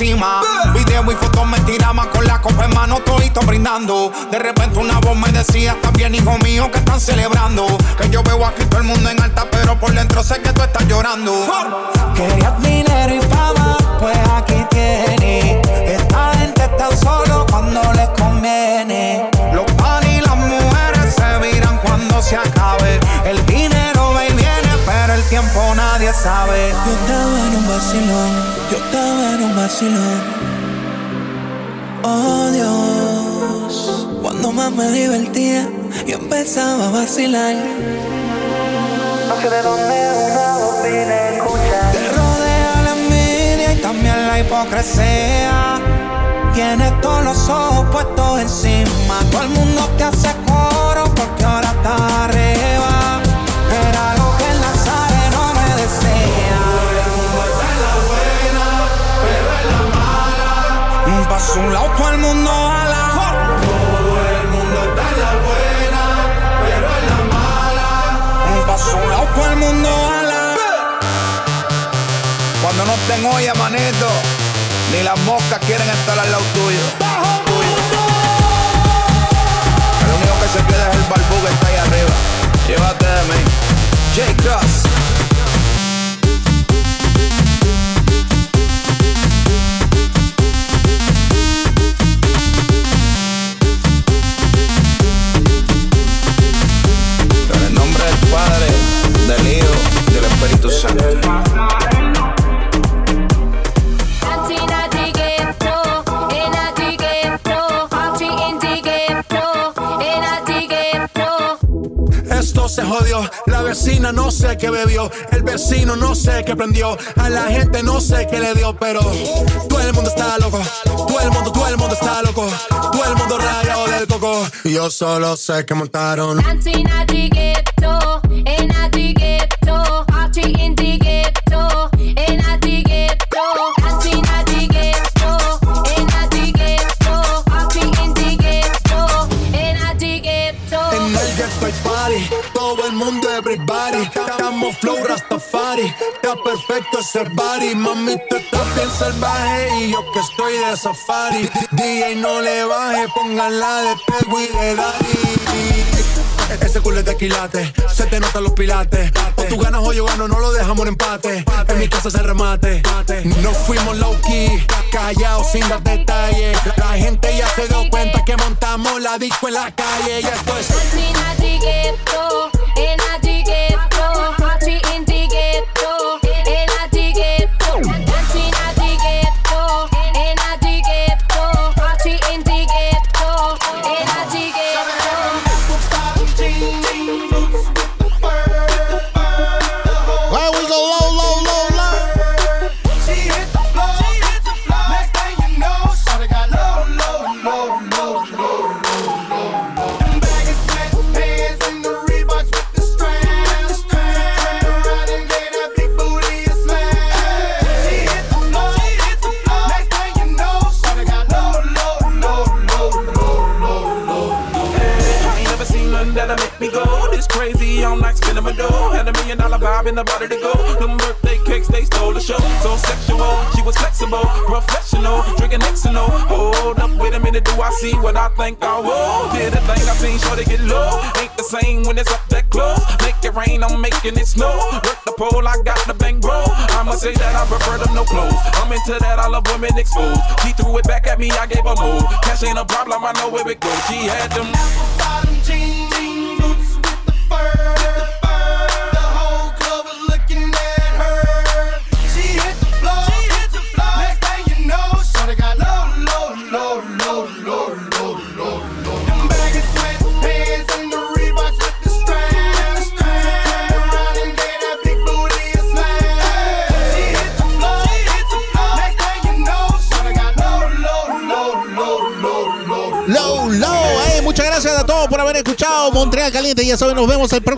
Encima. Video y fotos me tiraban con la copa en mano, todito brindando. De repente una voz me decía, está bien, hijo mío, que están celebrando. Que yo veo aquí todo el mundo en alta, pero por dentro sé que tú estás llorando. Querías dinero y fama, pues aquí tienes. Esta gente está solo cuando les conviene. Los pan y las mujeres se miran cuando se acabe. El dinero tiempo nadie sabe. Yo estaba en un vacilón, yo estaba en un vacilón. Oh Dios, cuando más me divertía y empezaba a vacilar. No sé de dónde una voz vine escuchar. Te rodea la envidia y también la hipocresía. Tienes todos los ojos puestos encima. Todo el mundo te hace coro porque ahora está un lado todo el mundo ala. Todo el mundo está en la buena, pero en la mala. Un lado todo el mundo ala. Cuando no estén olla, manito, ni las moscas quieren estar al lado tuyo. Tuyo. El único que se queda es el barbú que está ahí arriba. Llévate de mí. J. Cross. Esto se jodió, la vecina no sé qué bebió, el vecino no sé qué prendió, a la gente no sé qué le dio, pero todo el mundo está loco, todo el mundo, todo el mundo está loco, todo el mundo rayado del coco, yo solo sé que montaron. Perfecto ese body. Mami, tú estás bien salvaje y yo que estoy de safari. DJ no le baje, pónganla de Peggy de Daddy. Ese culo es de quilate, se te notan los pilates. O tú ganas o yo gano, no lo dejamos en empate. En mi casa se remate. No fuimos low key, callados sin dar detalles. La gente ya se dio cuenta que montamos la disco en la calle. Y esto es.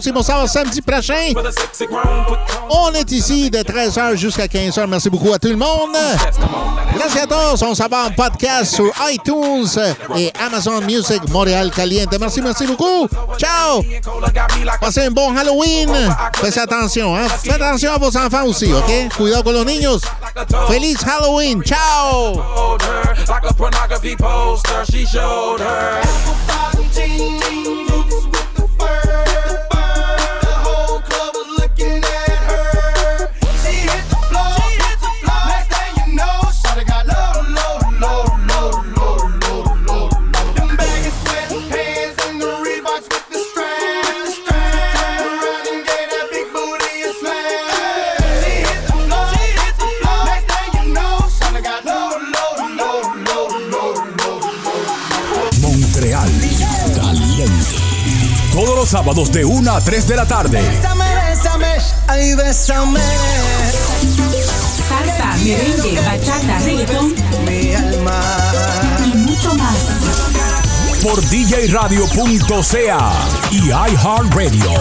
Próximo sábado samedi prochain. On est ici de 13h jusqu'à 15h. Merci beaucoup à tout le monde. A todos. On s'en va en podcast sur iTunes et Amazon Music Montréal Caliente. Merci, merci beaucoup. Ciao. Passez un bon Halloween. Faites attention, hein. Faites attention à vos enfants aussi, OK? Cuidado con los niños. Feliz Halloween. Ciao. Like a pornography poster. She showed her. Sábados de 1 a 3 de la tarde. Bésame, bésame, ay, bésame. Salsa, merengue, bachata, reggaetón Mi alma. y mucho más. Por djradio.ca y iHeartRadio.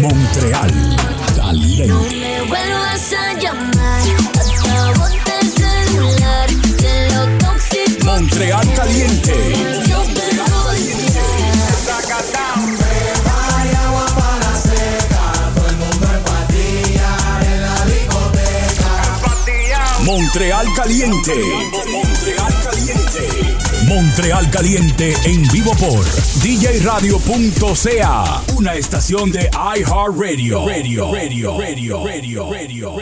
Montreal Caliente. Me vuelvas a llamar, el celular, de lo tóxico. Montreal Caliente. Montreal Caliente. Montreal Caliente. Montreal Caliente en vivo por djradio.ca. Una estación de iHeartRadio. Radio, radio, radio, radio, radio, radio,